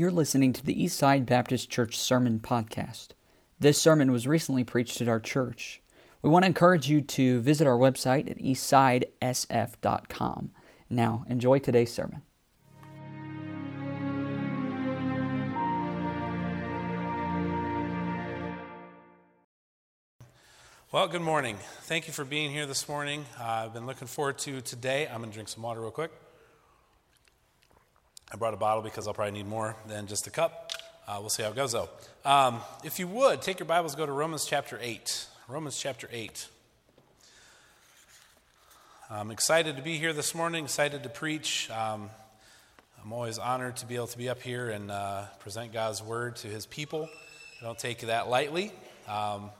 You're listening to the Eastside Baptist Church Sermon Podcast. This sermon was recently preached at our church. We want to encourage you to visit our website at eastsidesf.com. Now, enjoy today's sermon. Well, good morning. Thank you for being here this morning. Uh, I've been looking forward to today. I'm going to drink some water real quick. I brought a bottle because I'll probably need more than just a cup. Uh, we'll see how it goes, though. Um, if you would, take your Bibles, go to Romans chapter 8. Romans chapter 8. I'm excited to be here this morning, excited to preach. Um, I'm always honored to be able to be up here and uh, present God's word to his people. I don't take that lightly. Um,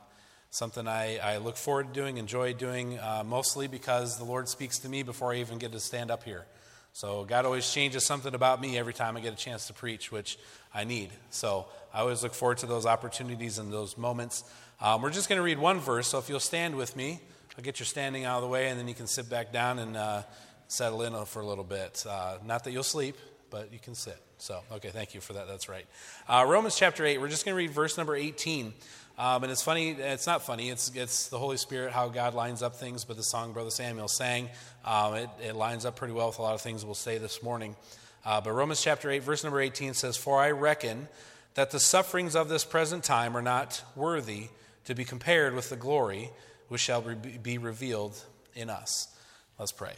something I, I, look forward to doing, enjoy doing, uh, mostly because the Lord speaks to me before I even get to stand up here. So God always changes something about me every time I get a chance to preach, which I need. So I always look forward to those opportunities and those moments. Um, we're just going to read one verse, so if you'll stand with me, I'll get your standing out of the way, and then you can sit back down and uh, settle in for a little bit. Uh, not that you'll sleep, but you can sit. So, okay, thank you for that. That's right. Uh, Romans chapter 8, we're just going to read verse number 18. Um, and it's funny, it's not funny, it's, it's the Holy Spirit, how God lines up things, but the song Brother Samuel sang, um, it, it, lines up pretty well with a lot of things we'll say this morning. Uh, but Romans chapter 8, verse number 18 says, For I reckon that the sufferings of this present time are not worthy to be compared with the glory which shall be revealed in us. Let's pray.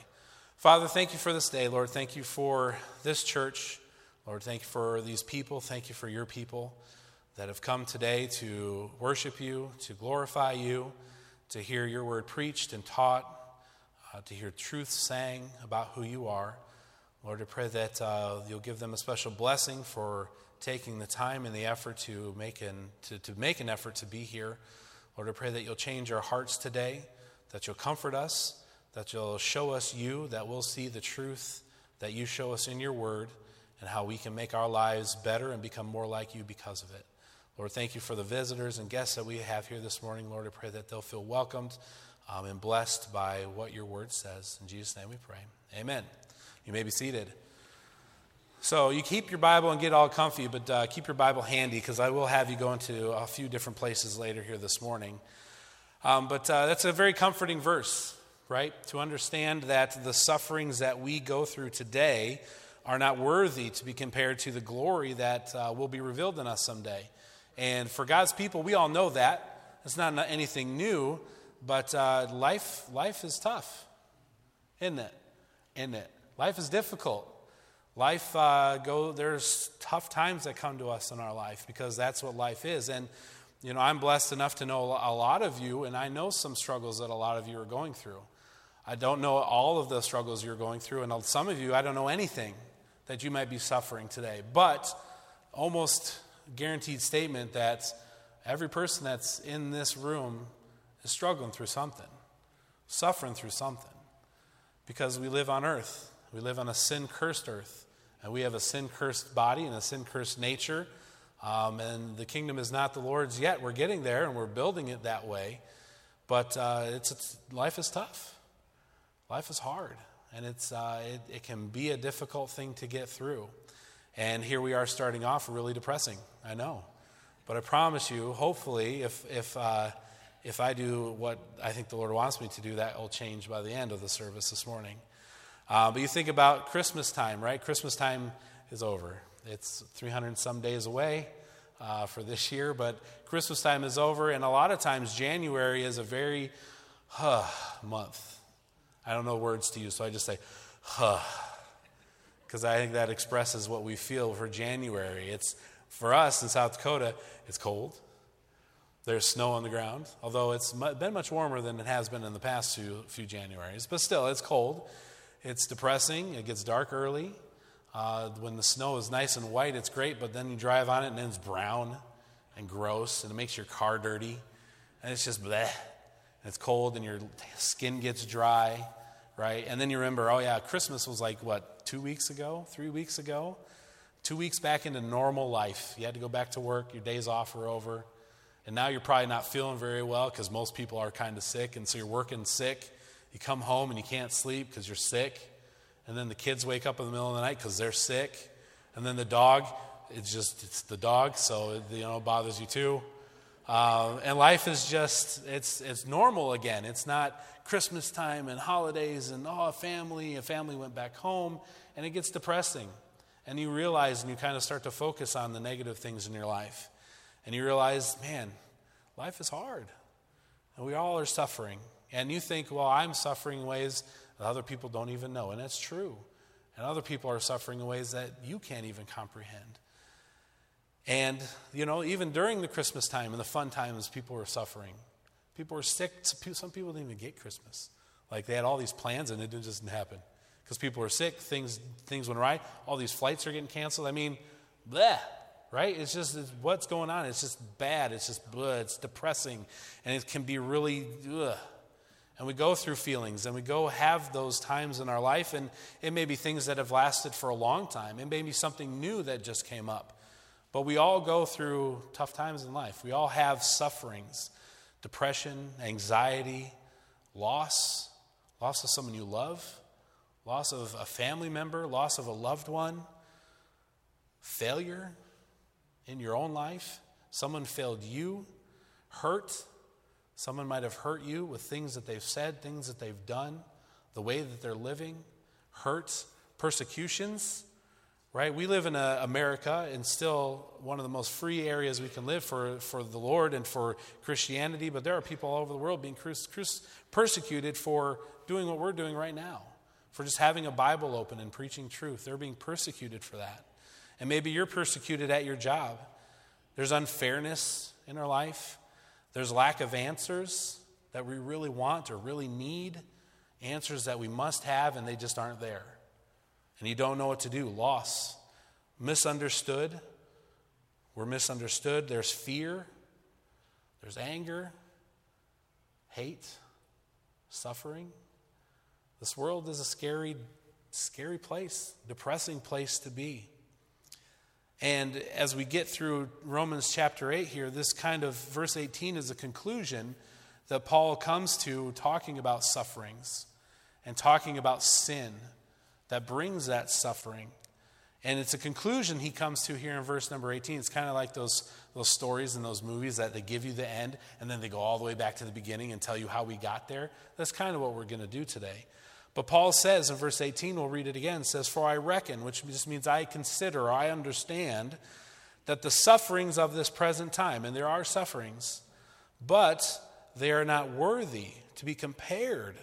Father, thank you for this day, Lord. Thank you for this church. Lord, thank you for these people. Thank you for your people that have come today to worship you, to glorify you, to hear your word preached and taught, uh, to hear truth sang about who you are. Lord, I pray that uh, you'll give them a special blessing for taking the time and the effort to make an, to, to make an effort to be here. Lord, I pray that you'll change our hearts today, that you'll comfort us, that you'll show us you, that we'll see the truth that you show us in your word, and how we can make our lives better and become more like you because of it. Lord, thank you for the visitors and guests that we have here this morning. Lord, I pray that they'll feel welcomed um, and blessed by what your word says. In Jesus' name we pray. Amen. You may be seated. So you keep your Bible and get all comfy, but uh, keep your Bible handy because I will have you go into a few different places later here this morning. Um, but uh, that's a very comforting verse, right? To understand that the sufferings that we go through today are not worthy to be compared to the glory that uh, will be revealed in us someday. And for God's people, we all know that. It's not anything new, but uh, life, life is tough, isn't it? Isn't it? Life is difficult. Life uh, go. There's tough times that come to us in our life because that's what life is. And you know, I'm blessed enough to know a lot of you, and I know some struggles that a lot of you are going through. I don't know all of the struggles you're going through, and some of you, I don't know anything that you might be suffering today. But almost guaranteed statement that every person that's in this room is struggling through something, suffering through something. Because we live on earth, we live on a sin cursed earth, and we have a sin cursed body and a sin cursed nature. Um, and the kingdom is not the Lord's yet. We're getting there and we're building it that way. But uh, it's, it's, life is tough. Life is hard. And it's, uh, it, it can be a difficult thing to get through. And here we are starting off really depressing. I know. But I promise you, hopefully, if, if, uh, if I do what I think the Lord wants me to do, that will change by the end of the service this morning. Uh, but you think about Christmas time, right? Christmas time is over. It's 300 some days away uh, for this year, but Christmas time is over, and a lot of times January is a very huh month. I don't know words to use, so I just say huh, because I think that expresses what we feel for January. It's for us in South Dakota, it's cold. There's snow on the ground, although it's been much warmer than it has been in the past few, few Januaries. But still, it's cold. It's depressing. It gets dark early. Uh, when the snow is nice and white, it's great, but then you drive on it and it's brown and gross and it makes your car dirty. And it's just bleh. And it's cold and your skin gets dry, right? And then you remember, oh yeah, Christmas was like, what, two weeks ago, three weeks ago? Two weeks back into normal life. You had to go back to work, your days off were over. And now you're probably not feeling very well because most people are kind of sick. And so you're working sick. You come home and you can't sleep because you're sick. And then the kids wake up in the middle of the night because they're sick. And then the dog it's just it's the dog, so it, you know bothers you too. Um, and life is just it's it's normal again. It's not Christmas time and holidays and oh a family a family went back home and it gets depressing. And you realize and you kind of start to focus on the negative things in your life. And you realize, man, life is hard. And we all are suffering. And you think, well, I'm suffering in ways that other people don't even know. And that's true. And other people are suffering in ways that you can't even comprehend. And, you know, even during the Christmas time and the fun times, people were suffering. People were sick. Some people didn't even get Christmas. Like they had all these plans and it just didn't happen. Because people were sick, things, things went right, all these flights are getting canceled. I mean, bleh, right? It's just it's, what's going on. It's just bad. It's just bleh. It's depressing. And it can be really, ugh. And we go through feelings and we go have those times in our life. And it may be things that have lasted for a long time. It may be something new that just came up. But we all go through tough times in life. We all have sufferings depression, anxiety, loss, loss of someone you love, loss of a family member, loss of a loved one, failure in your own life. Someone failed you, hurt. Someone might have hurt you with things that they've said, things that they've done, the way that they're living, hurts, persecutions right? We live in a, America and still one of the most free areas we can live for, for the Lord and for Christianity, but there are people all over the world being persecuted for doing what we're doing right now, for just having a Bible open and preaching truth. They're being persecuted for that. And maybe you're persecuted at your job. There's unfairness in our life, there's lack of answers that we really want or really need, answers that we must have, and they just aren't there and you don't know what to do. Loss, misunderstood. We're misunderstood. There's fear, there's anger, hate, suffering. This world is a scary, scary place, depressing place to be. And as we get through Romans chapter 8 here, this kind of verse 18 is a conclusion that Paul comes to talking about sufferings and talking about sin that brings that suffering. And it's a conclusion he comes to here in verse number 18. It's kind of like those, those stories in those movies that they give you the end and then they go all the way back to the beginning and tell you how we got there. That's kind of what we're going to do today. But Paul says in verse 18, we'll read it again, says, For I reckon, which just means I consider, I understand, that the sufferings of this present time, and there are sufferings, but they are not worthy to be compared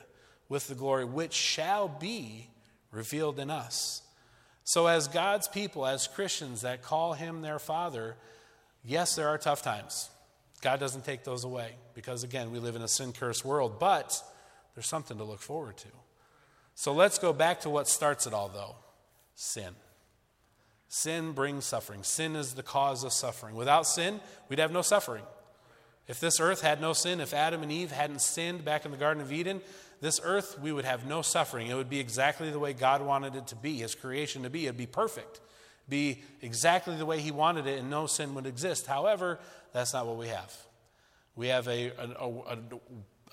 with the glory which shall be revealed in us. So, as God's people, as Christians that call Him their Father, yes, there are tough times. God doesn't take those away because, again, we live in a sin cursed world, but there's something to look forward to. So, let's go back to what starts it all, though sin. Sin brings suffering. Sin is the cause of suffering. Without sin, we'd have no suffering. If this earth had no sin, if Adam and Eve hadn't sinned back in the Garden of Eden, this earth, we would have no suffering. It would be exactly the way God wanted it to be, His creation to be. It'd be perfect, be exactly the way He wanted it, and no sin would exist. However, that's not what we have. We have a, a, a,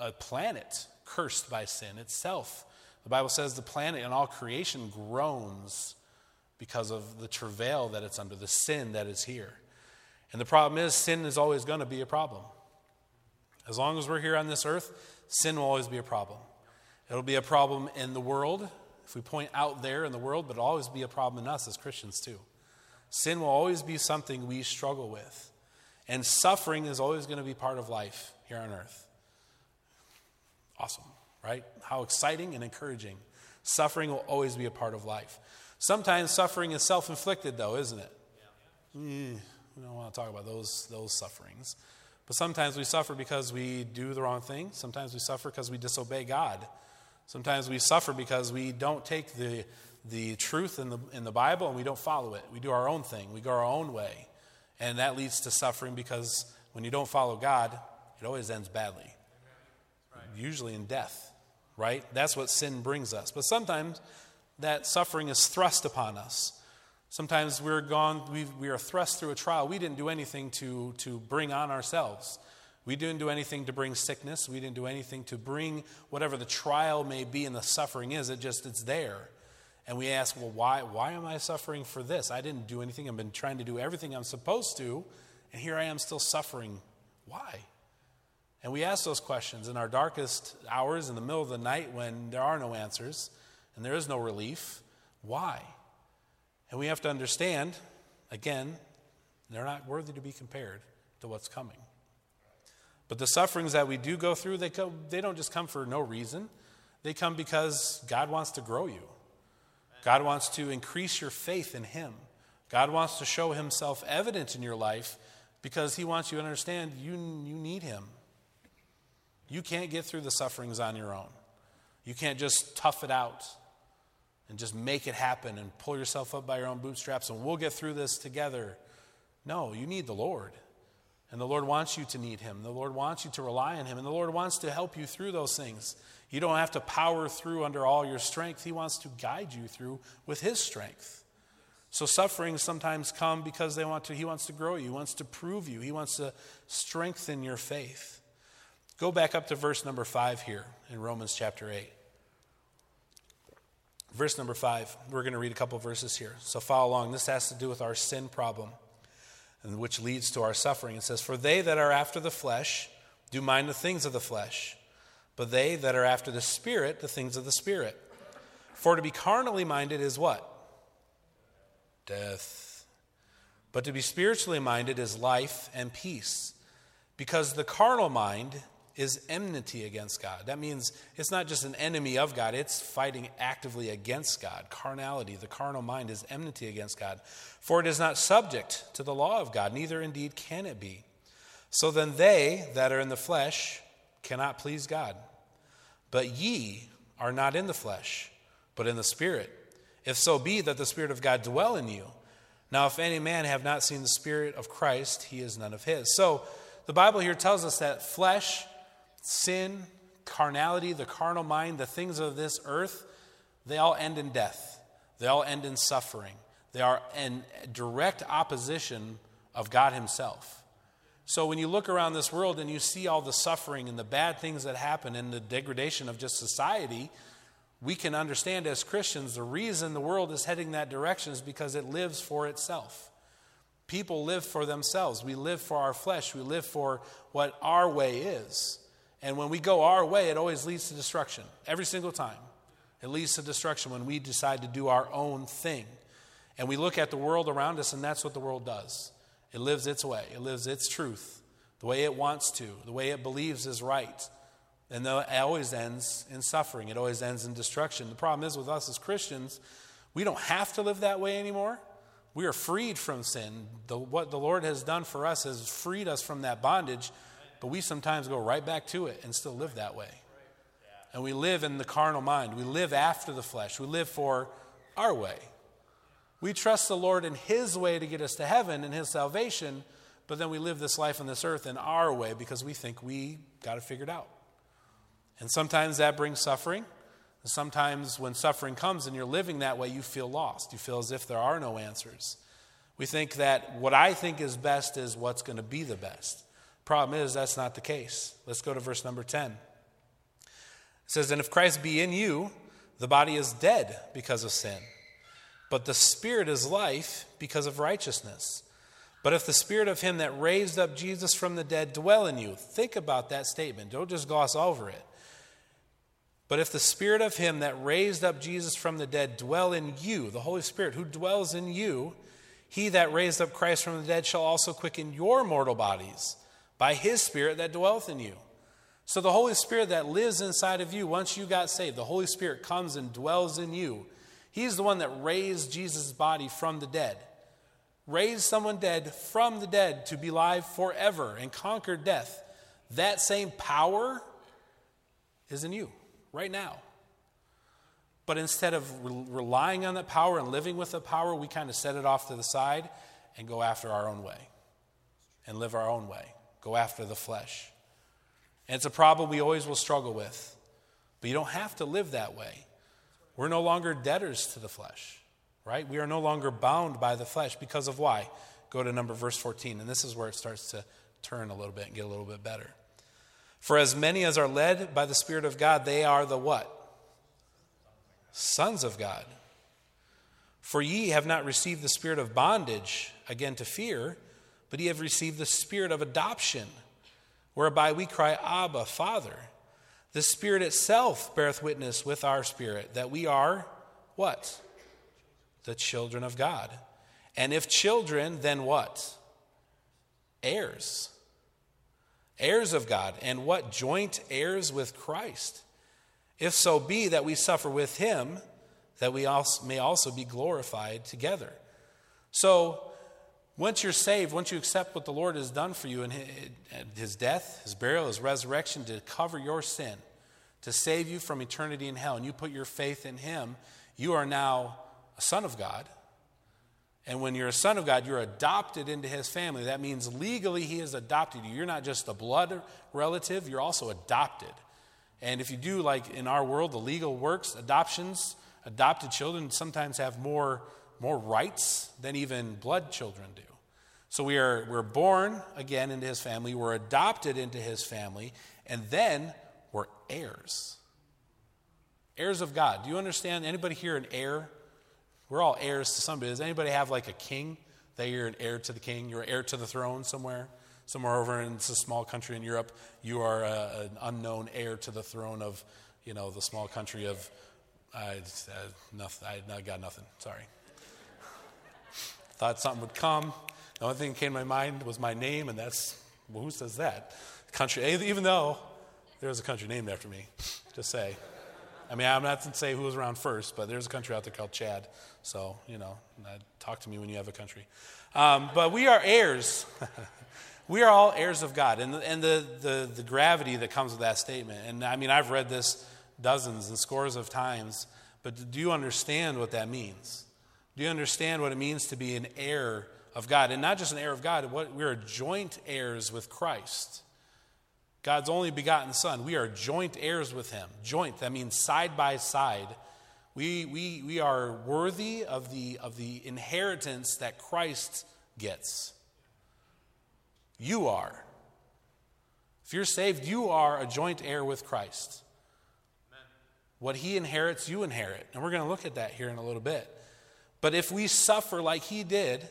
a planet cursed by sin itself. The Bible says the planet and all creation groans because of the travail that it's under, the sin that is here. And the problem is, sin is always going to be a problem. As long as we're here on this earth, sin will always be a problem. It'll be a problem in the world if we point out there in the world, but it'll always be a problem in us as Christians too. Sin will always be something we struggle with. And suffering is always going to be part of life here on earth. Awesome, right? How exciting and encouraging. Suffering will always be a part of life. Sometimes suffering is self inflicted, though, isn't it? Yeah. Mm, we don't want to talk about those, those sufferings. But sometimes we suffer because we do the wrong thing. Sometimes we suffer because we disobey God. Sometimes we suffer because we don't take the, the truth in the, in the Bible and we don't follow it. We do our own thing, we go our own way. And that leads to suffering because when you don't follow God, it always ends badly, right. usually in death, right? That's what sin brings us. But sometimes that suffering is thrust upon us. Sometimes we're gone, we, we are thrust through a trial we didn't do anything to, to bring on ourselves. We didn't do anything to bring sickness. We didn't do anything to bring whatever the trial may be and the suffering is. It just, it's there. And we ask, well, why, why am I suffering for this? I didn't do anything. I've been trying to do everything I'm supposed to, and here I am still suffering. Why? And we ask those questions in our darkest hours, in the middle of the night when there are no answers and there is no relief. Why? And we have to understand, again, they're not worthy to be compared to what's coming. But the sufferings that we do go through, they, come, they don't just come for no reason. They come because God wants to grow you. God wants to increase your faith in Him. God wants to show Himself evident in your life because He wants you to understand you, you need Him. You can't get through the sufferings on your own. You can't just tough it out and just make it happen and pull yourself up by your own bootstraps and we'll get through this together. No, you need the Lord. And the Lord wants you to need Him. The Lord wants you to rely on Him. And the Lord wants to help you through those things. You don't have to power through under all your strength. He wants to guide you through with His strength. So sufferings sometimes come because they want to, He wants to grow you. He wants to prove you. He wants to strengthen your faith. Go back up to verse number five here in Romans chapter 8. Verse number five, we're going to read a couple verses here. So follow along. This has to do with our sin problem and which leads to our suffering. It says, For they that are after the flesh do mind the things of the flesh, but they that are after the Spirit, the things of the Spirit. For to be carnally minded is what? Death. But to be spiritually minded is life and peace. Because the carnal mind is enmity against God. That means it's not just an enemy of God, it's fighting actively against God. Carnality, the carnal mind, is enmity against God. For it is not subject to the law of God, neither indeed can it be. So then they that are in the flesh cannot please God. But ye are not in the flesh, but in the Spirit, if so be that the Spirit of God dwell in you. Now, if any man have not seen the Spirit of Christ, he is none of his. So, the Bible here tells us that flesh sin, carnality, the carnal mind, the things of this earth, they all end in death. They all end in suffering. They are in direct opposition of God Himself. So when you look around this world and you see all the suffering and the bad things that happen and the degradation of just society, we can understand as Christians the reason the world is heading that direction is because it lives for itself. People live for themselves. We live for our flesh. We live for what our way is. And when we go our way, it always leads to destruction. Every single time. It leads to destruction when we decide to do our own thing. And we look at the world around us, and that's what the world does. It lives its way, it lives its truth, the way it wants to, the way it believes is right. And it always ends in suffering, it always ends in destruction. The problem is with us as Christians, we don't have to live that way anymore. We are freed from sin. The, what the Lord has done for us has freed us from that bondage. But we sometimes go right back to it and still live that way. And we live in the carnal mind. We live after the flesh. We live for our way. We trust the Lord in His way to get us to heaven and His salvation, but then we live this life on this earth in our way because we think we got it figured out. And sometimes that brings suffering. And sometimes when suffering comes and you're living that way, you feel lost. You feel as if there are no answers. We think that what I think is best is what's going to be the best. Problem is, that's not the case. Let's go to verse number 10. It says, And if Christ be in you, the body is dead because of sin, but the spirit is life because of righteousness. But if the spirit of him that raised up Jesus from the dead dwell in you, think about that statement. Don't just gloss over it. But if the spirit of him that raised up Jesus from the dead dwell in you, the Holy Spirit who dwells in you, he that raised up Christ from the dead shall also quicken your mortal bodies by his Spirit that dwelleth in you. So the Holy Spirit that lives inside of you, once you got saved, the Holy Spirit comes and dwells in you. He's the one that raised Jesus' body from the dead. Raised someone dead from the dead to be alive forever and conquer death. That same power is in you right now. But instead of re- relying on that power and living with the power, we kind of set it off to the side and go after our own way and live our own way go after the flesh. And it's a problem we always will struggle with. But you don't have to live that way. We're no longer debtors to the flesh, right? We are no longer bound by the flesh because of why? Go to number verse 14, and this is where it starts to turn a little bit and get a little bit better. For as many as are led by the Spirit of God, they are the what? Sons of God. For ye have not received the spirit of bondage, again to fear, but ye have received the spirit of adoption, whereby we cry, Abba, Father. The Spirit itself beareth witness with our spirit that we are what? The children of God. And if children, then what? Heirs. Heirs of God. And what? Joint heirs with Christ. If so be that we suffer with him that we also, may also be glorified together. So, once you're saved, once you accept what the Lord has done for you in his death, his burial, his resurrection to cover your sin, to save you from eternity in hell, and you put your faith in him, you are now a son of God. And when you're a son of God, you're adopted into his family. That means legally he has adopted you. You're not just a blood relative, you're also adopted. And if you do, like in our world, the legal works, adoptions, adopted children sometimes have more, more rights than even blood children do. So we are, we're born again into his family, we're adopted into his family, and then we're heirs. Heirs of God. Do you understand? Anybody here an heir? We're all heirs to somebody. Does anybody have like a king that you're an heir to the king? You're an heir to the throne somewhere? Somewhere over in this small country in Europe, you are a, an unknown heir to the throne of, you know, the small country of I, uh, nothing, I got nothing. Sorry. Thought something would come. The only thing that came to my mind was my name, and that's, well, who says that? Country, even though there's a country named after me, just say. I mean, I'm not to say who was around first, but there's a country out there called Chad. So, you know, talk to me when you have a country. Um, but we are heirs. we are all heirs of God. And, and the, the, the gravity that comes with that statement. And I mean, I've read this dozens and scores of times, but do you understand what that means? Do you understand what it means to be an heir of God? And not just an heir of God, what, we are joint heirs with Christ. God's only begotten Son. We are joint heirs with Him. Joint, that means side by side. We, we, we are worthy of the, of the inheritance that Christ gets. You are. If you're saved, you are a joint heir with Christ. What he inherits, you inherit. And we're going to look at that here in a little bit. But if we suffer like he did,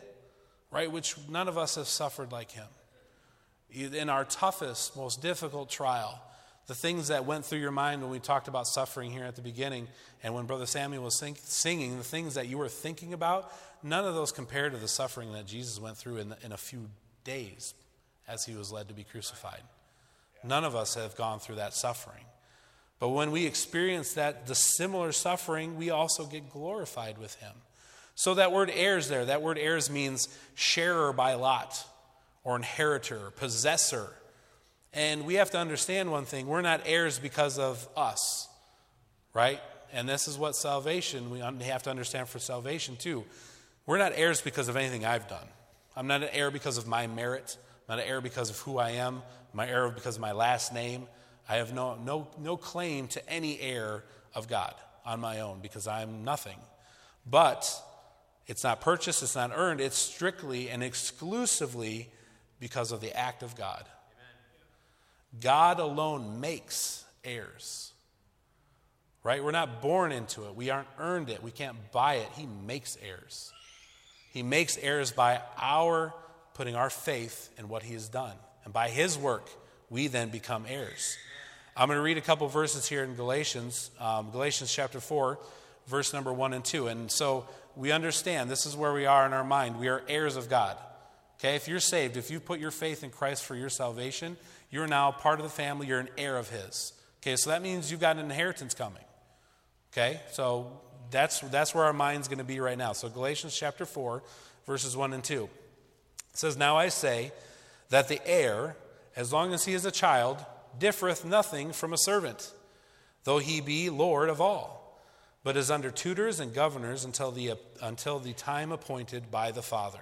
right, which none of us have suffered like him, in our toughest, most difficult trial, the things that went through your mind when we talked about suffering here at the beginning, and when Brother Samuel was sing, singing, the things that you were thinking about, none of those compare to the suffering that Jesus went through in, in a few days as he was led to be crucified. None of us have gone through that suffering. But when we experience that, the similar suffering, we also get glorified with him. So that word heirs there, that word heirs means sharer by lot, or inheritor, possessor. And we have to understand one thing we're not heirs because of us, right? And this is what salvation, we have to understand for salvation too. We're not heirs because of anything I've done. I'm not an heir because of my merit. I'm not an heir because of who I am. I'm an heir because of my last name. I have no, no, no claim to any heir of God on my own because I'm nothing. But it's not purchased, it's not earned, it's strictly and exclusively because of the act of God. Amen. God alone makes heirs. Right? We're not born into it. We aren't earned it. We can't buy it. He makes heirs. He makes heirs by our putting our faith in what He has done. And by His work, we then become heirs. I'm going to read a couple verses here in Galatians, um, Galatians chapter 4, verse number 1 and 2. And so we understand this is where we are in our mind. We are heirs of God. Okay, if you're saved, if you put your faith in Christ for your salvation, you're now part of the family, you're an heir of His. Okay, so that means you've got an inheritance coming. Okay, so that's, that's where our mind's going to be right now. So, Galatians chapter 4, verses 1 and 2. It says, Now I say that the heir, as long as he is a child, differeth nothing from a servant, though he be Lord of all, but is under tutors and governors until the, until the time appointed by the Father.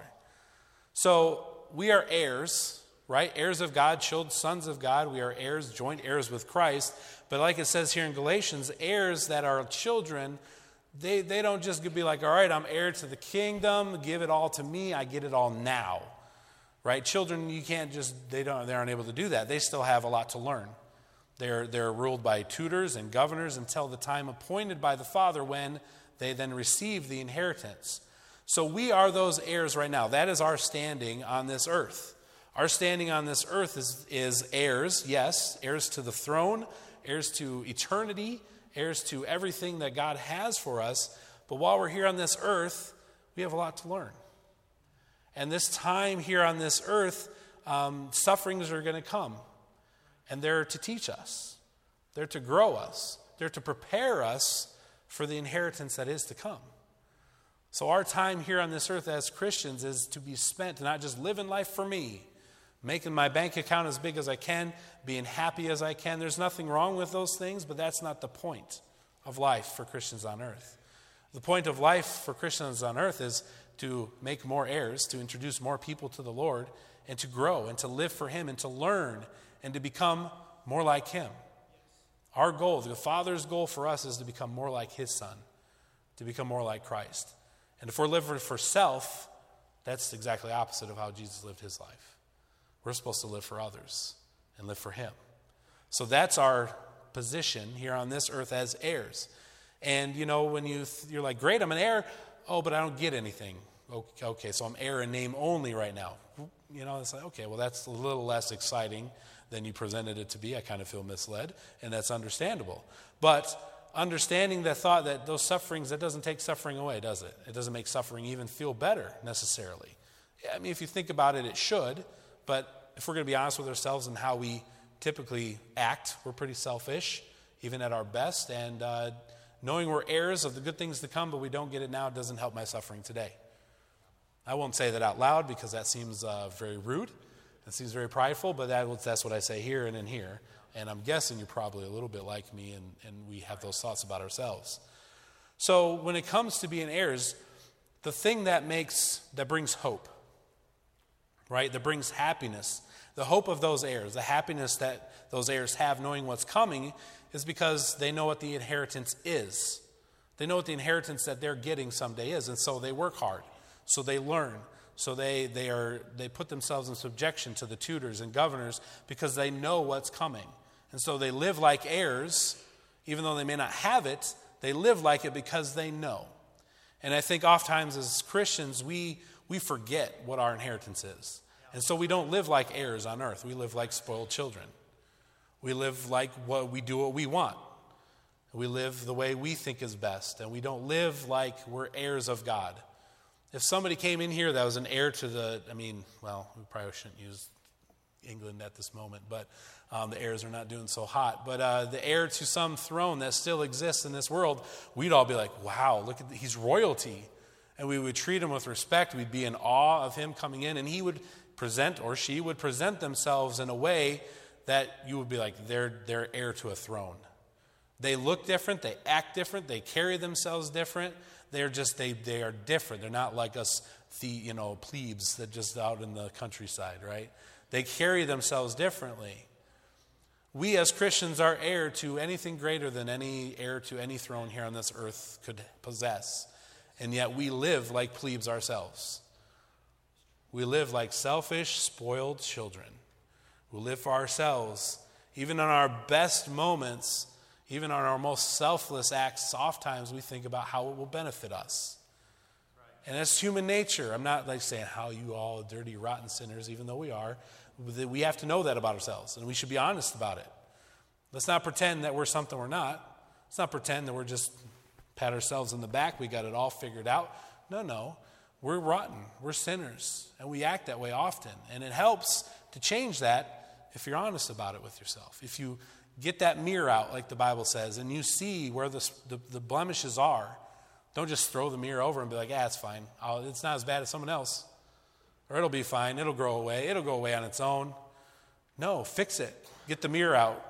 So we are heirs, right? Heirs of God, children, sons of God. We are heirs, joint heirs with Christ. But like it says here in Galatians, heirs that are children, they, they don't just be like, all right, I'm heir to the kingdom, give it all to me, I get it all now right? Children, you can't just, they, don't, they aren't able to do that. They still have a lot to learn. They're, they're ruled by tutors and governors until the time appointed by the father when they then receive the inheritance. So we are those heirs right now. That is our standing on this earth. Our standing on this earth is, is heirs, yes, heirs to the throne, heirs to eternity, heirs to everything that God has for us. But while we're here on this earth, we have a lot to learn. And this time here on this earth, um, sufferings are going to come. And they're to teach us, they're to grow us, they're to prepare us for the inheritance that is to come. So, our time here on this earth as Christians is to be spent not just living life for me, making my bank account as big as I can, being happy as I can. There's nothing wrong with those things, but that's not the point of life for Christians on earth. The point of life for Christians on earth is to make more heirs, to introduce more people to the Lord, and to grow and to live for Him and to learn and to become more like Him. Our goal, the Father's goal for us, is to become more like His Son, to become more like Christ. And if we're living for self, that's exactly opposite of how Jesus lived His life. We're supposed to live for others and live for Him. So that's our position here on this earth as heirs. And you know, when you you're like, great, I'm an heir. Oh, but I don't get anything. Okay, okay, so I'm heir in name only right now. You know, it's like, okay, well, that's a little less exciting than you presented it to be. I kind of feel misled, and that's understandable. But understanding the thought that those sufferings, that doesn't take suffering away, does it? It doesn't make suffering even feel better necessarily. I mean, if you think about it, it should. But if we're going to be honest with ourselves and how we typically act, we're pretty selfish, even at our best. And uh, knowing we're heirs of the good things to come, but we don't get it now, doesn't help my suffering today. I won't say that out loud because that seems uh, very rude. It seems very prideful, but that, that's what I say here and in here. And I'm guessing you're probably a little bit like me, and, and we have those thoughts about ourselves. So when it comes to being heirs, the thing that makes that brings hope, right? That brings happiness. The hope of those heirs, the happiness that those heirs have knowing what's coming, is because they know what the inheritance is. They know what the inheritance that they're getting someday is, and so they work hard. So they learn. So they, they, are, they put themselves in subjection to the tutors and governors because they know what's coming. And so they live like heirs, even though they may not have it, they live like it because they know. And I think oftentimes as Christians, we, we forget what our inheritance is. And so we don't live like heirs on earth, we live like spoiled children. We live like what we do what we want. We live the way we think is best, and we don't live like we're heirs of God. If somebody came in here that was an heir to the, I mean, well, we probably shouldn't use England at this moment, but um, the heirs are not doing so hot. But uh, the heir to some throne that still exists in this world, we'd all be like, wow, look at, the, he's royalty. And we would treat him with respect. We'd be in awe of him coming in, and he would present, or she would present themselves in a way that you would be like, they're, they're heir to a throne. They look different, they act different, they carry themselves different. They're just, they, they are different. They're not like us, the, you know, plebes that just out in the countryside, right? They carry themselves differently. We as Christians are heir to anything greater than any heir to any throne here on this earth could possess. And yet we live like plebes ourselves. We live like selfish, spoiled children who live for ourselves. Even in our best moments, even on our most selfless acts, oftentimes we think about how it will benefit us. And that's human nature. I'm not like saying how you all dirty, rotten sinners, even though we are. We have to know that about ourselves, and we should be honest about it. Let's not pretend that we're something we're not. Let's not pretend that we're just pat ourselves in the back, we got it all figured out. No, no. We're rotten. We're sinners, and we act that way often. And it helps to change that if you're honest about it with yourself, if you get that mirror out, like the Bible says, and you see where the, the, the blemishes are, don't just throw the mirror over and be like, ah, it's fine. I'll, it's not as bad as someone else. Or it'll be fine. It'll grow away. It'll go away on its own. No, fix it. Get the mirror out.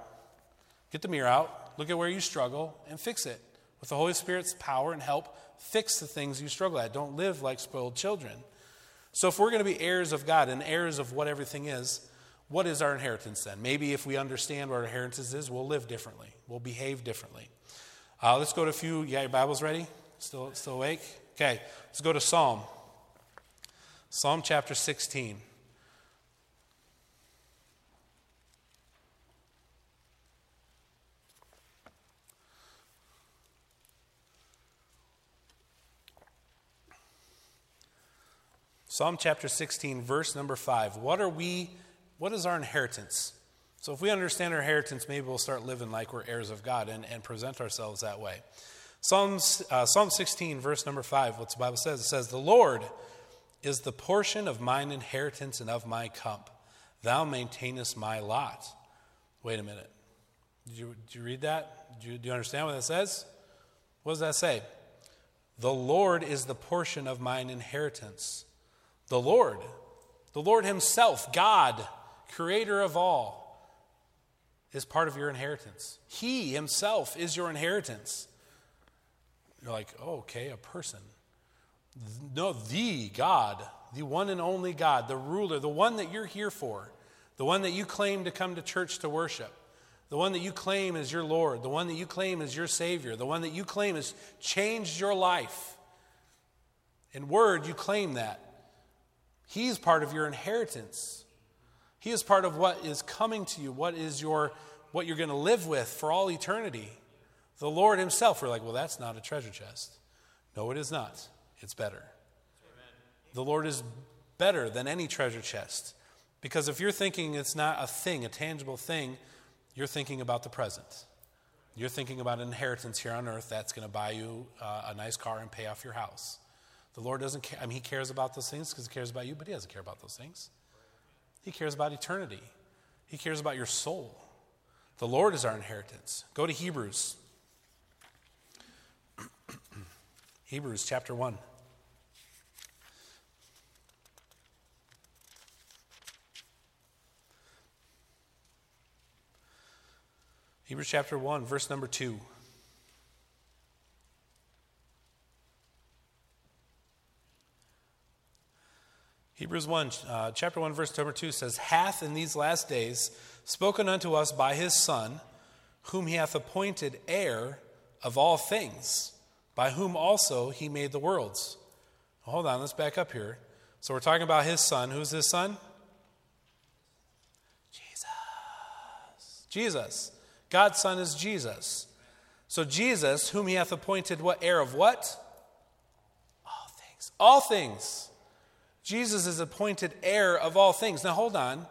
Get the mirror out. Look at where you struggle and fix it. With the Holy Spirit's power and help, fix the things you struggle at. Don't live like spoiled children. So, if we're going to be heirs of God and heirs of what everything is, what is our inheritance then? Maybe if we understand what our inheritance is, we'll live differently. We'll behave differently. Uh, let's go to a few. Yeah, your Bible's ready? Still, still awake? Okay, let's go to Psalm. Psalm chapter 16. Psalm chapter 16, verse number 5. What are we, what is our inheritance? So if we understand our inheritance, maybe we'll start living like we're heirs of God and, and present ourselves that way. Psalms, uh, Psalm 16, verse number 5, what the Bible says, it says, The Lord is the portion of mine inheritance and of my cup. Thou maintainest my lot. Wait a minute. Did you, did you read that? You, do you understand what that says? What does that say? The Lord is the portion of mine inheritance. The Lord, the Lord Himself, God, creator of all, is part of your inheritance. He Himself is your inheritance. You're like, oh, okay, a person. No, the God, the one and only God, the ruler, the one that you're here for, the one that you claim to come to church to worship, the one that you claim is your Lord, the one that you claim is your Savior, the one that you claim has changed your life. In word, you claim that. He's part of your inheritance. He is part of what is coming to you, what is your what you're going to live with for all eternity. The Lord Himself. We're like, well, that's not a treasure chest. No, it is not. It's better. Amen. The Lord is better than any treasure chest. Because if you're thinking it's not a thing, a tangible thing, you're thinking about the present. You're thinking about an inheritance here on earth that's going to buy you uh, a nice car and pay off your house. The Lord doesn't care. I mean, He cares about those things because He cares about you, but He doesn't care about those things. He cares about eternity, He cares about your soul. The Lord is our inheritance. Go to Hebrews. Hebrews chapter 1. Hebrews chapter 1, verse number 2. Hebrews 1, uh, chapter 1, verse number 2 says, Hath in these last days spoken unto us by his Son, whom he hath appointed heir of all things, by whom also he made the worlds. Hold on, let's back up here. So we're talking about his Son. Who's his Son? Jesus. Jesus. God's Son is Jesus. So Jesus, whom he hath appointed what heir of what? All things. All things. Jesus is appointed heir of all things. Now hold on.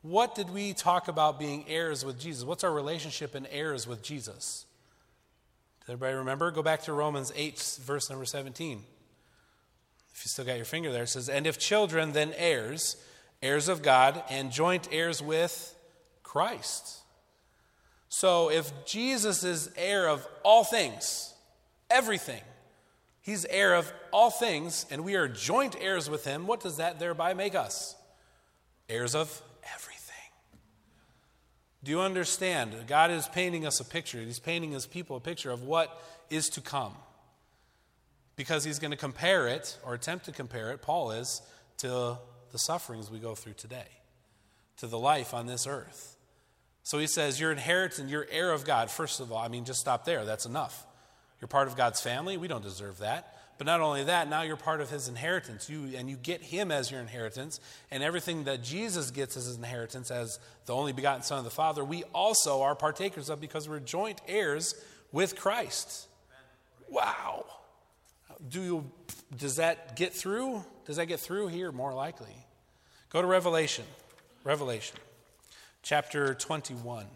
What did we talk about being heirs with Jesus? What's our relationship in heirs with Jesus? Does everybody remember? Go back to Romans 8, verse number 17. If you still got your finger there, it says, And if children, then heirs, heirs of God, and joint heirs with Christ. So if Jesus is heir of all things, everything, he's heir of all things, and we are joint heirs with him, what does that thereby make us? Heirs of everything. Do you understand? God is painting us a picture. He's painting his people a picture of what is to come. Because he's going to compare it, or attempt to compare it, Paul is, to the sufferings we go through today, to the life on this earth. So he says, You're inheritance, you're heir of God. First of all, I mean, just stop there. That's enough. You're part of God's family. We don't deserve that. But not only that, now you're part of his inheritance. You, and you get him as your inheritance. And everything that Jesus gets as his inheritance as the only begotten Son of the Father, we also are partakers of because we're joint heirs with Christ. Wow. Do you, does that get through? Does that get through here? More likely. Go to Revelation. Revelation chapter 21.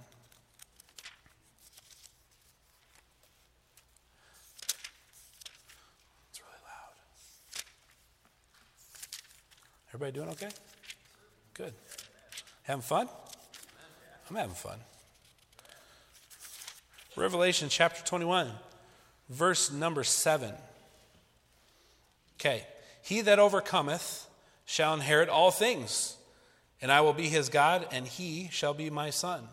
It's really loud. Everybody doing okay? Good. Having fun? I'm having fun. Revelation chapter 21, verse number 7. Okay. He that overcometh shall inherit all things and I will be his God, and he shall be my son.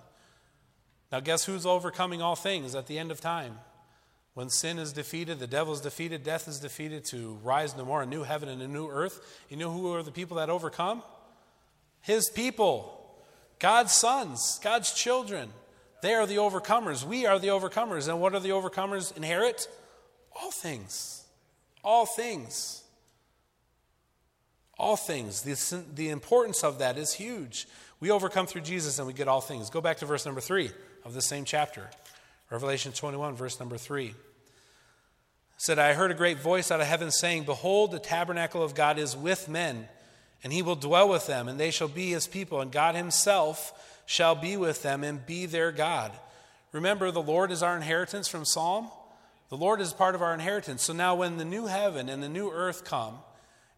Now, guess who's overcoming all things at the end of time? When sin is defeated, the devil is defeated, death is defeated, to rise no more, a new heaven and a new earth. You know who are the people that overcome? His people, God's sons, God's children. They are the overcomers. We are the overcomers. And what are the overcomers inherit? All things. All things. All things. The, the importance of that is huge. We overcome through Jesus and we get all things. Go back to verse number 3 of the same chapter. Revelation 21, verse number 3. said, I heard a great voice out of heaven saying, Behold, the tabernacle of God is with men, and he will dwell with them, and they shall be his people, and God himself shall be with them and be their God. Remember, the Lord is our inheritance from Psalm. The Lord is part of our inheritance. So now, when the new heaven and the new earth come,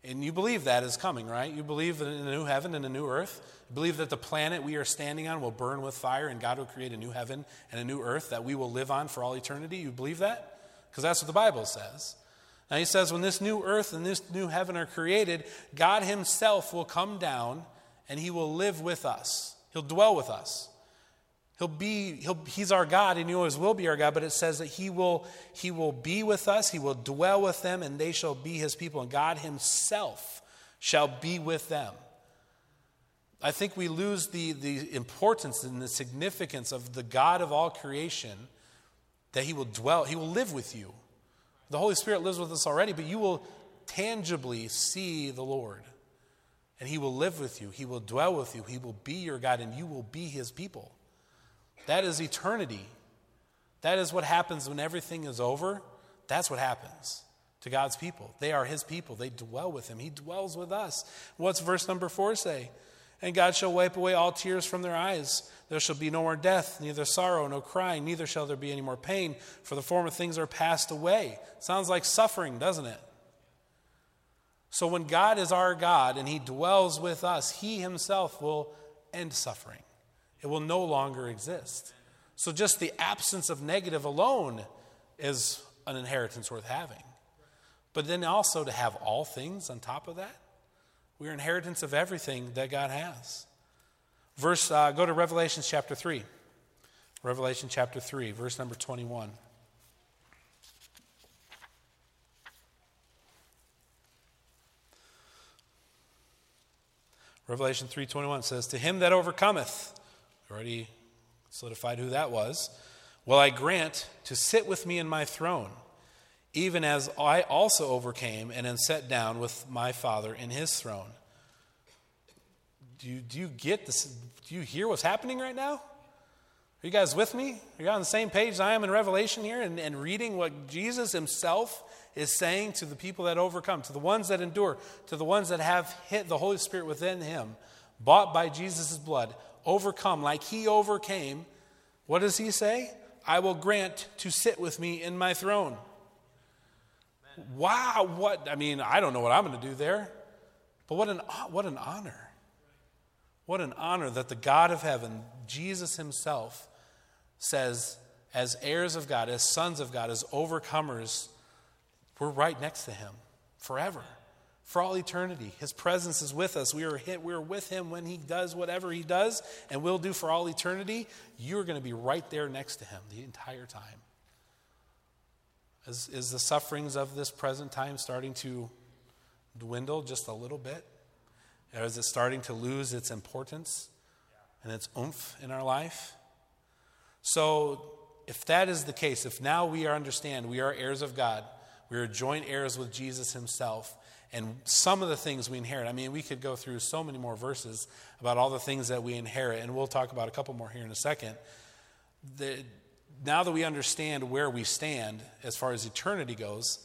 and you believe that is coming, right? You believe in a new heaven and a new earth. You believe that the planet we are standing on will burn with fire and God will create a new heaven and a new earth that we will live on for all eternity. You believe that? because that's what the Bible says. Now he says, when this new earth and this new heaven are created, God himself will come down and he will live with us. He'll dwell with us. He'll be, he'll, he's our God and he always will be our God, but it says that he will, he will be with us, he will dwell with them, and they shall be his people, and God himself shall be with them. I think we lose the, the importance and the significance of the God of all creation that He will dwell, He will live with you. The Holy Spirit lives with us already, but you will tangibly see the Lord. And He will live with you, He will dwell with you, He will be your God, and you will be His people. That is eternity. That is what happens when everything is over. That's what happens to God's people. They are His people, they dwell with Him, He dwells with us. What's verse number four say? And God shall wipe away all tears from their eyes. There shall be no more death, neither sorrow, no crying, neither shall there be any more pain, for the former things are passed away. Sounds like suffering, doesn't it? So when God is our God and He dwells with us, He Himself will end suffering. It will no longer exist. So just the absence of negative alone is an inheritance worth having. But then also to have all things on top of that, we're inheritance of everything that God has. Verse, uh, go to Revelation chapter 3. Revelation chapter 3, verse number 21. Revelation 3:21 says, "To him that overcometh, already solidified who that was, will I grant to sit with me in my throne, even as I also overcame and am set down with my Father in his throne. Do you, do you get this? Do you hear what's happening right now? Are you guys with me? Are you on the same page as I am in Revelation here and, and reading what Jesus himself is saying to the people that overcome, to the ones that endure, to the ones that have hit the Holy Spirit within him, bought by Jesus' blood, overcome like he overcame? What does he say? I will grant to sit with me in my throne. Wow, what, I mean, I don't know what I'm going to do there, but what an, what an honor. What an honor that the God of heaven, Jesus himself, says, as heirs of God, as sons of God, as overcomers, we're right next to him forever, for all eternity. His presence is with us. We are, hit, we are with him when he does whatever he does, and will do for all eternity. You're going to be right there next to him the entire time. Is, is the sufferings of this present time starting to dwindle just a little bit? Or is it starting to lose its importance and its oomph in our life? So, if that is the case, if now we understand we are heirs of God, we are joint heirs with Jesus himself, and some of the things we inherit, I mean, we could go through so many more verses about all the things that we inherit, and we'll talk about a couple more here in a second. The, now that we understand where we stand as far as eternity goes,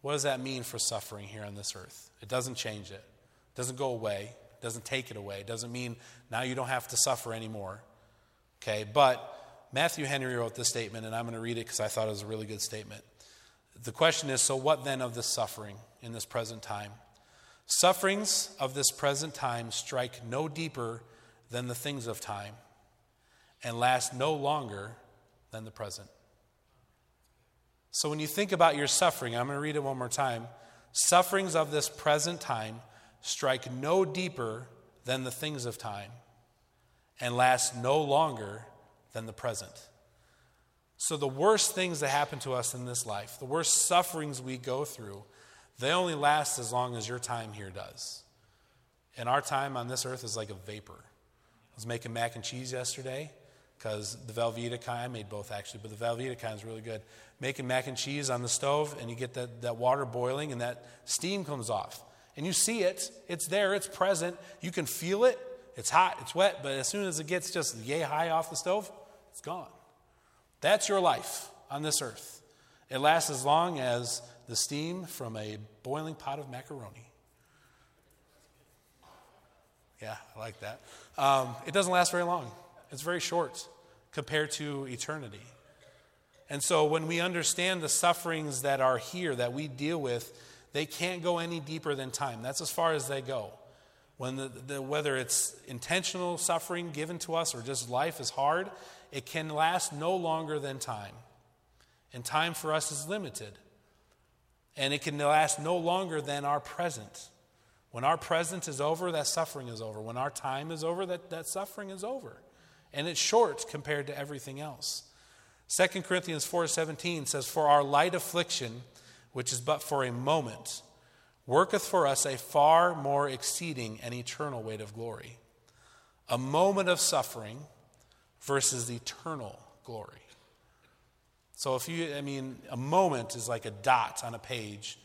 what does that mean for suffering here on this earth? It doesn't change it, it doesn't go away, it doesn't take it away. It doesn't mean now you don't have to suffer anymore. Okay, but Matthew Henry wrote this statement, and I'm going to read it because I thought it was a really good statement. The question is so, what then of this suffering in this present time? Sufferings of this present time strike no deeper than the things of time and last no longer than the present. So when you think about your suffering, I'm going to read it one more time. Sufferings of this present time strike no deeper than the things of time and last no longer than the present. So, the worst things that happen to us in this life, the worst sufferings we go through, they only last as long as your time here does. And our time on this earth is like a vapor. I was making mac and cheese yesterday, because the Velveeta kind, I made both actually, but the Velveeta kind is really good. Making mac and cheese on the stove, and you get that, that water boiling, and that steam comes off. And you see it, it's there, it's present. You can feel it, it's hot, it's wet, but as soon as it gets just yay high off the stove, it's gone. That's your life on this earth. It lasts as long as the steam from a boiling pot of macaroni. Yeah, I like that. Um, it doesn't last very long, it's very short compared to eternity. And so when we understand the sufferings that are here that we deal with, they can't go any deeper than time. That's as far as they go. When the, the, whether it's intentional suffering given to us or just life is hard, it can last no longer than time. And time for us is limited. And it can last no longer than our present. When our present is over, that suffering is over. When our time is over, that, that suffering is over. And it's short compared to everything else. 2 Corinthians 4:17 says for our light affliction which is but for a moment worketh for us a far more exceeding and eternal weight of glory. A moment of suffering versus eternal glory. So if you I mean a moment is like a dot on a page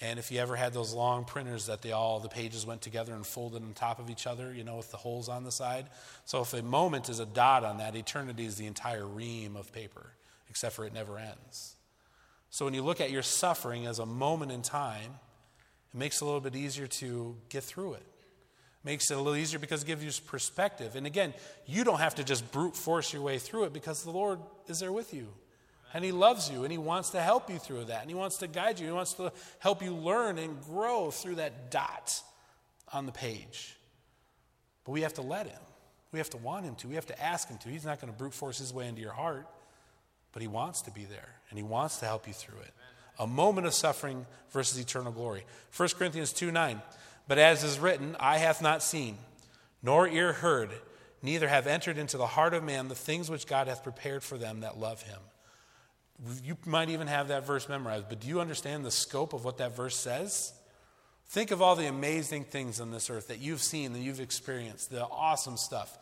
and if you ever had those long printers that they all the pages went together and folded on top of each other, you know, with the holes on the side. So if a moment is a dot on that, eternity is the entire ream of paper, except for it never ends. So when you look at your suffering as a moment in time, it makes it a little bit easier to get through it. it Makes it a little easier because it gives you perspective. And again, you don't have to just brute force your way through it because the Lord is there with you. And He loves you and He wants to help you through that. And He wants to guide you. He wants to help you learn and grow through that dot on the page. But we have to let Him. We have to want Him to. We have to ask Him to. He's not going to brute force His way into your heart, but He wants to be there and He wants to help you through it. A moment of suffering versus eternal glory. 1 Corinthians 2 9. But as is written, eye hath not seen, nor ear heard, neither have entered into the heart of man the things which God hath prepared for them that love Him. You might even have that verse memorized, but do you understand the scope of what that verse says? Think of all the amazing things on this earth that you've seen, that you've experienced, the awesome stuff.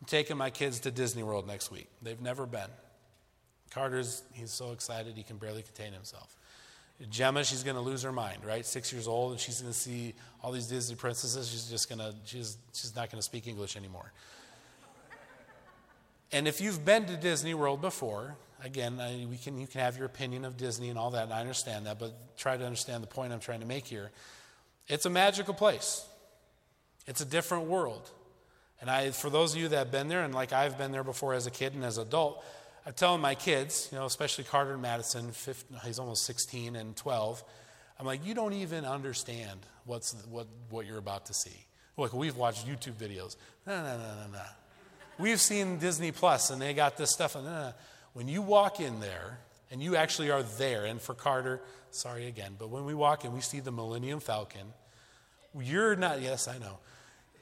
I'm taking my kids to Disney World next week. They've never been. Carter's, he's so excited he can barely contain himself. Gemma, she's going to lose her mind, right? Six years old, and she's going to see all these Disney princesses. She's just going to, she's, she's not going to speak English anymore. And if you've been to Disney World before, again, I, we can, you can have your opinion of Disney and all that, and I understand that, but try to understand the point I'm trying to make here. It's a magical place, it's a different world. And I, for those of you that have been there, and like I've been there before as a kid and as an adult, I tell my kids, you know, especially Carter and Madison, 15, he's almost 16 and 12, I'm like, you don't even understand what's, what, what you're about to see. Look, we've watched YouTube videos. No, no, no, no, no. We've seen Disney Plus, and they got this stuff. And no. When you walk in there, and you actually are there, and for Carter, sorry again, but when we walk in, we see the Millennium Falcon. You're not, yes, I know.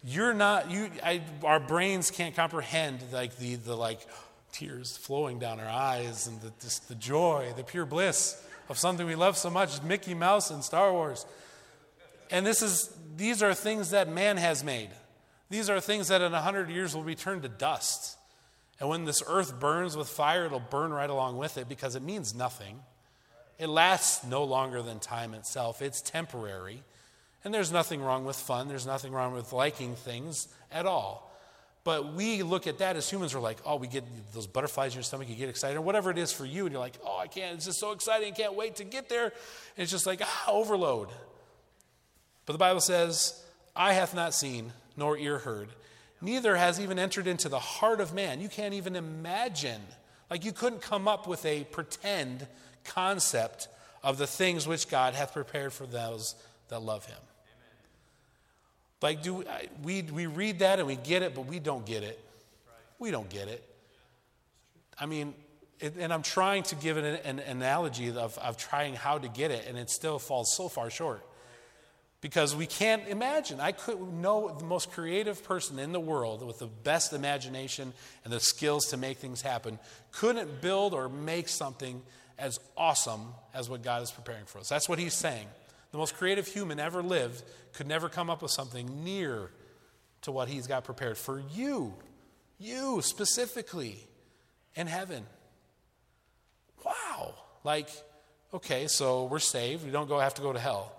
You're not, you, I, our brains can't comprehend like the, the like tears flowing down our eyes and the, just the joy, the pure bliss of something we love so much, Mickey Mouse and Star Wars. And this is, these are things that man has made. These are things that in a hundred years will return to dust. And when this earth burns with fire, it'll burn right along with it because it means nothing. It lasts no longer than time itself, it's temporary. And there's nothing wrong with fun, there's nothing wrong with liking things at all. But we look at that as humans, we're like, oh, we get those butterflies in your stomach, you get excited, or whatever it is for you, and you're like, oh, I can't, it's just so exciting, I can't wait to get there. And it's just like, ah, overload. But the Bible says, eye hath not seen, nor ear heard, neither has even entered into the heart of man. You can't even imagine. Like you couldn't come up with a pretend concept of the things which God hath prepared for those that love him. Amen. Like, do we, we read that and we get it, but we don't get it. We don't get it. I mean, it, and I'm trying to give an, an analogy of, of trying how to get it, and it still falls so far short because we can't imagine. I could know the most creative person in the world with the best imagination and the skills to make things happen couldn't build or make something as awesome as what God is preparing for us. That's what he's saying. The most creative human ever lived could never come up with something near to what he's got prepared for you, you specifically in heaven. Wow. Like, okay, so we're saved. We don't go have to go to hell.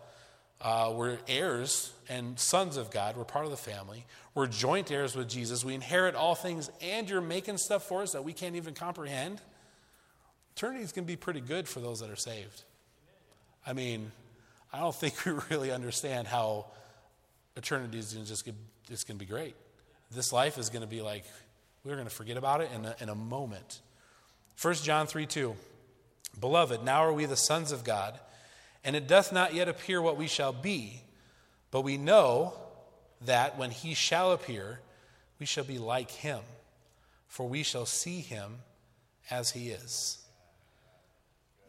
Uh, we're heirs and sons of God. We're part of the family. We're joint heirs with Jesus. We inherit all things, and you're making stuff for us that we can't even comprehend. eternity is going to be pretty good for those that are saved. I mean, I don't think we really understand how eternity is going to, it's going to be great. This life is going to be like, we're going to forget about it in a, in a moment. 1 John 3 2. Beloved, now are we the sons of God, and it doth not yet appear what we shall be, but we know that when he shall appear, we shall be like him, for we shall see him as he is.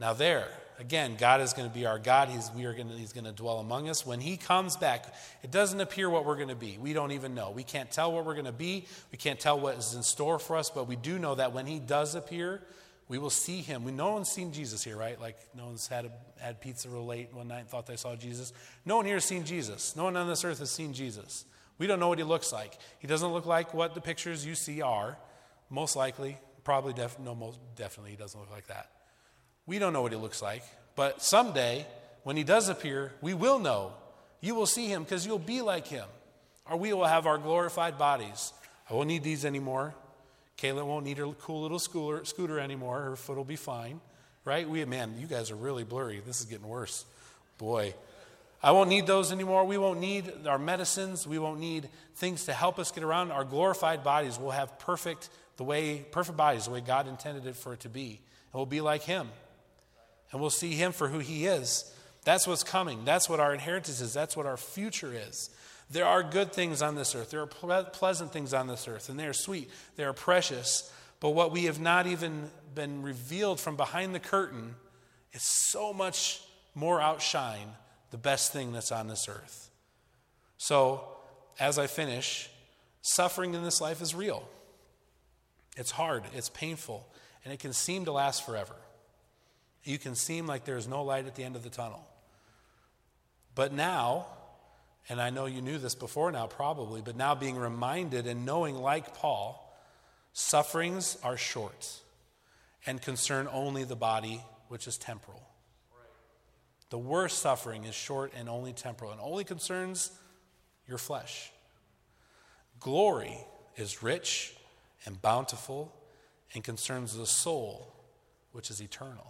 Now, there, again, God is going to be our God. He's, we are going to, he's going to dwell among us. When He comes back, it doesn't appear what we're going to be. We don't even know. We can't tell what we're going to be. We can't tell what is in store for us, but we do know that when He does appear, we will see Him. We, no one's seen Jesus here, right? Like, no one's had, a, had pizza real late one night and thought they saw Jesus. No one here has seen Jesus. No one on this earth has seen Jesus. We don't know what He looks like. He doesn't look like what the pictures you see are. Most likely, probably, def- no, most definitely, He doesn't look like that. We don't know what he looks like, but someday, when he does appear, we will know. You will see him because you'll be like him, or we will have our glorified bodies. I won't need these anymore. Kayla won't need her cool little scooter, scooter anymore. Her foot will be fine, right? We, man, you guys are really blurry. This is getting worse. Boy. I won't need those anymore. We won't need our medicines. We won't need things to help us get around. Our glorified bodies will have perfect the way perfect bodies the way God intended it for it to be. And we'll be like him and we'll see him for who he is. That's what's coming. That's what our inheritance is. That's what our future is. There are good things on this earth. There are pleasant things on this earth, and they are sweet. They are precious. But what we have not even been revealed from behind the curtain is so much more outshine the best thing that's on this earth. So, as I finish, suffering in this life is real. It's hard, it's painful, and it can seem to last forever. You can seem like there's no light at the end of the tunnel. But now, and I know you knew this before now probably, but now being reminded and knowing, like Paul, sufferings are short and concern only the body, which is temporal. The worst suffering is short and only temporal and only concerns your flesh. Glory is rich and bountiful and concerns the soul, which is eternal.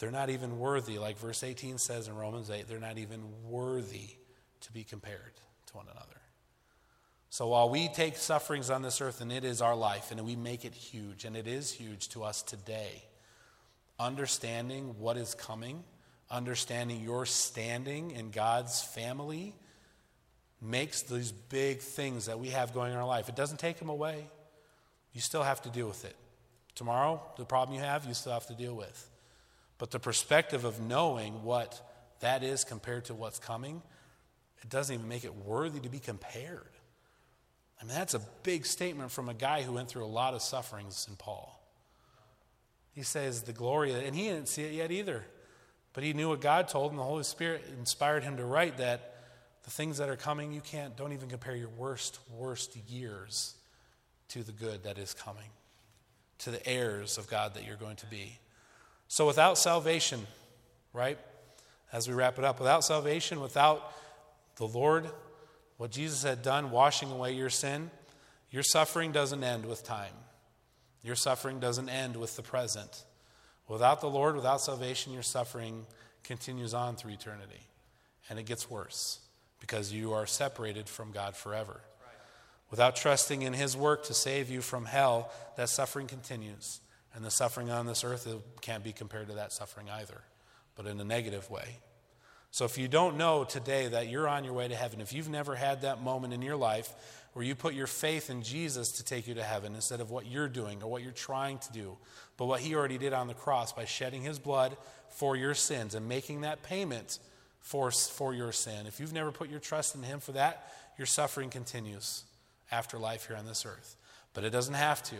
They're not even worthy, like verse 18 says in Romans 8, they're not even worthy to be compared to one another. So while we take sufferings on this earth and it is our life and we make it huge, and it is huge to us today, understanding what is coming, understanding your standing in God's family, makes these big things that we have going in our life. It doesn't take them away. You still have to deal with it. Tomorrow, the problem you have, you still have to deal with. But the perspective of knowing what that is compared to what's coming, it doesn't even make it worthy to be compared. I mean, that's a big statement from a guy who went through a lot of sufferings in Paul. He says the glory, and he didn't see it yet either. But he knew what God told him. The Holy Spirit inspired him to write that the things that are coming, you can't, don't even compare your worst, worst years to the good that is coming, to the heirs of God that you're going to be. So without salvation, right? As we wrap it up, without salvation, without the Lord, what Jesus had done, washing away your sin, your suffering doesn't end with time. Your suffering doesn't end with the present. Without the Lord, without salvation, your suffering continues on through eternity. And it gets worse because you are separated from God forever. Without trusting in His work to save you from hell, that suffering continues. And the suffering on this earth can't be compared to that suffering either, but in a negative way. So if you don't know today that you're on your way to heaven, if you've never had that moment in your life where you put your faith in Jesus to take you to heaven instead of what you're doing or what you're trying to do, but what he already did on the cross by shedding his blood for your sins and making that payment for, for your sin, if you've never put your trust in him for that, your suffering continues after life here on this earth. But it doesn't have to.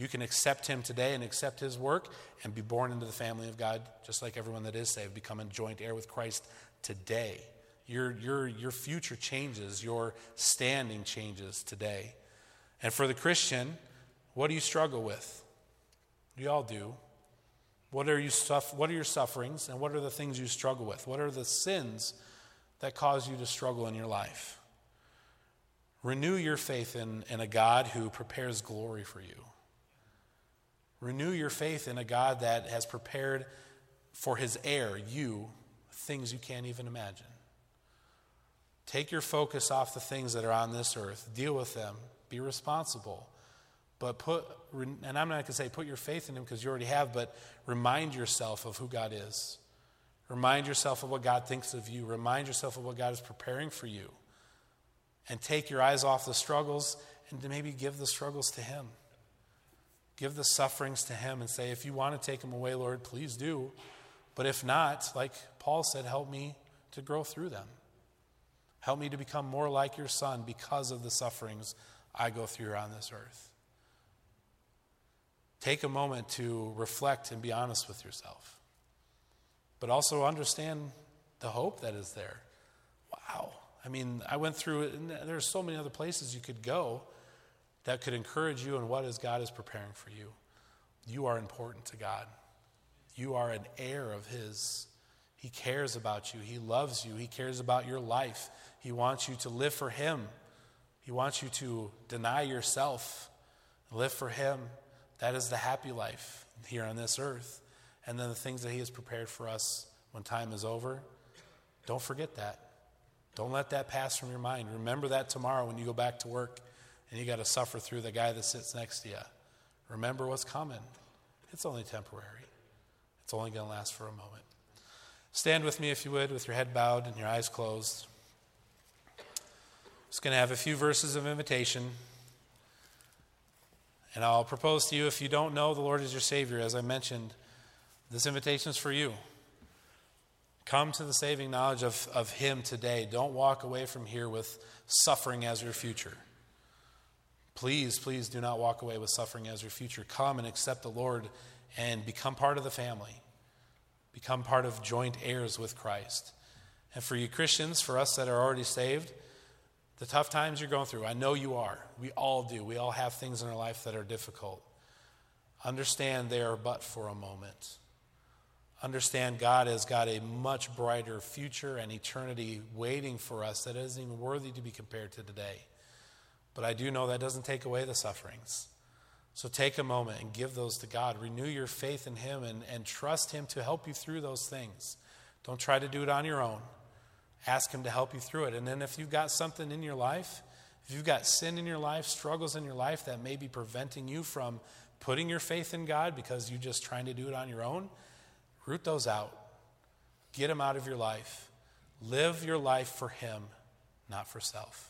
You can accept him today and accept his work and be born into the family of God, just like everyone that is saved, become a joint heir with Christ today. Your, your, your future changes, your standing changes today. And for the Christian, what do you struggle with? We all do. What are, you suff- what are your sufferings and what are the things you struggle with? What are the sins that cause you to struggle in your life? Renew your faith in, in a God who prepares glory for you. Renew your faith in a God that has prepared for his heir, you, things you can't even imagine. Take your focus off the things that are on this earth, deal with them, be responsible. But put, and I'm not going to say put your faith in him because you already have, but remind yourself of who God is. Remind yourself of what God thinks of you. Remind yourself of what God is preparing for you. And take your eyes off the struggles and maybe give the struggles to Him. Give the sufferings to Him and say, if you want to take them away, Lord, please do. But if not, like Paul said, help me to grow through them. Help me to become more like your Son because of the sufferings I go through on this earth. Take a moment to reflect and be honest with yourself but also understand the hope that is there. Wow. I mean, I went through it, and there's so many other places you could go that could encourage you in what is God is preparing for you. You are important to God. You are an heir of His. He cares about you. He loves you. He cares about your life. He wants you to live for Him. He wants you to deny yourself, live for Him. That is the happy life here on this earth and then the things that He has prepared for us when time is over. Don't forget that. Don't let that pass from your mind. Remember that tomorrow when you go back to work and you got to suffer through the guy that sits next to you. Remember what's coming. It's only temporary, it's only going to last for a moment. Stand with me, if you would, with your head bowed and your eyes closed. I'm Just going to have a few verses of invitation. And I'll propose to you if you don't know the Lord is your Savior, as I mentioned, this invitation is for you. Come to the saving knowledge of, of Him today. Don't walk away from here with suffering as your future. Please, please do not walk away with suffering as your future. Come and accept the Lord and become part of the family. Become part of joint heirs with Christ. And for you Christians, for us that are already saved, the tough times you're going through, I know you are. We all do. We all have things in our life that are difficult. Understand they are but for a moment. Understand God has got a much brighter future and eternity waiting for us that isn't even worthy to be compared to today. But I do know that doesn't take away the sufferings. So take a moment and give those to God. Renew your faith in Him and, and trust Him to help you through those things. Don't try to do it on your own. Ask Him to help you through it. And then if you've got something in your life, if you've got sin in your life, struggles in your life that may be preventing you from putting your faith in God because you're just trying to do it on your own, Root those out. Get them out of your life. Live your life for Him, not for self.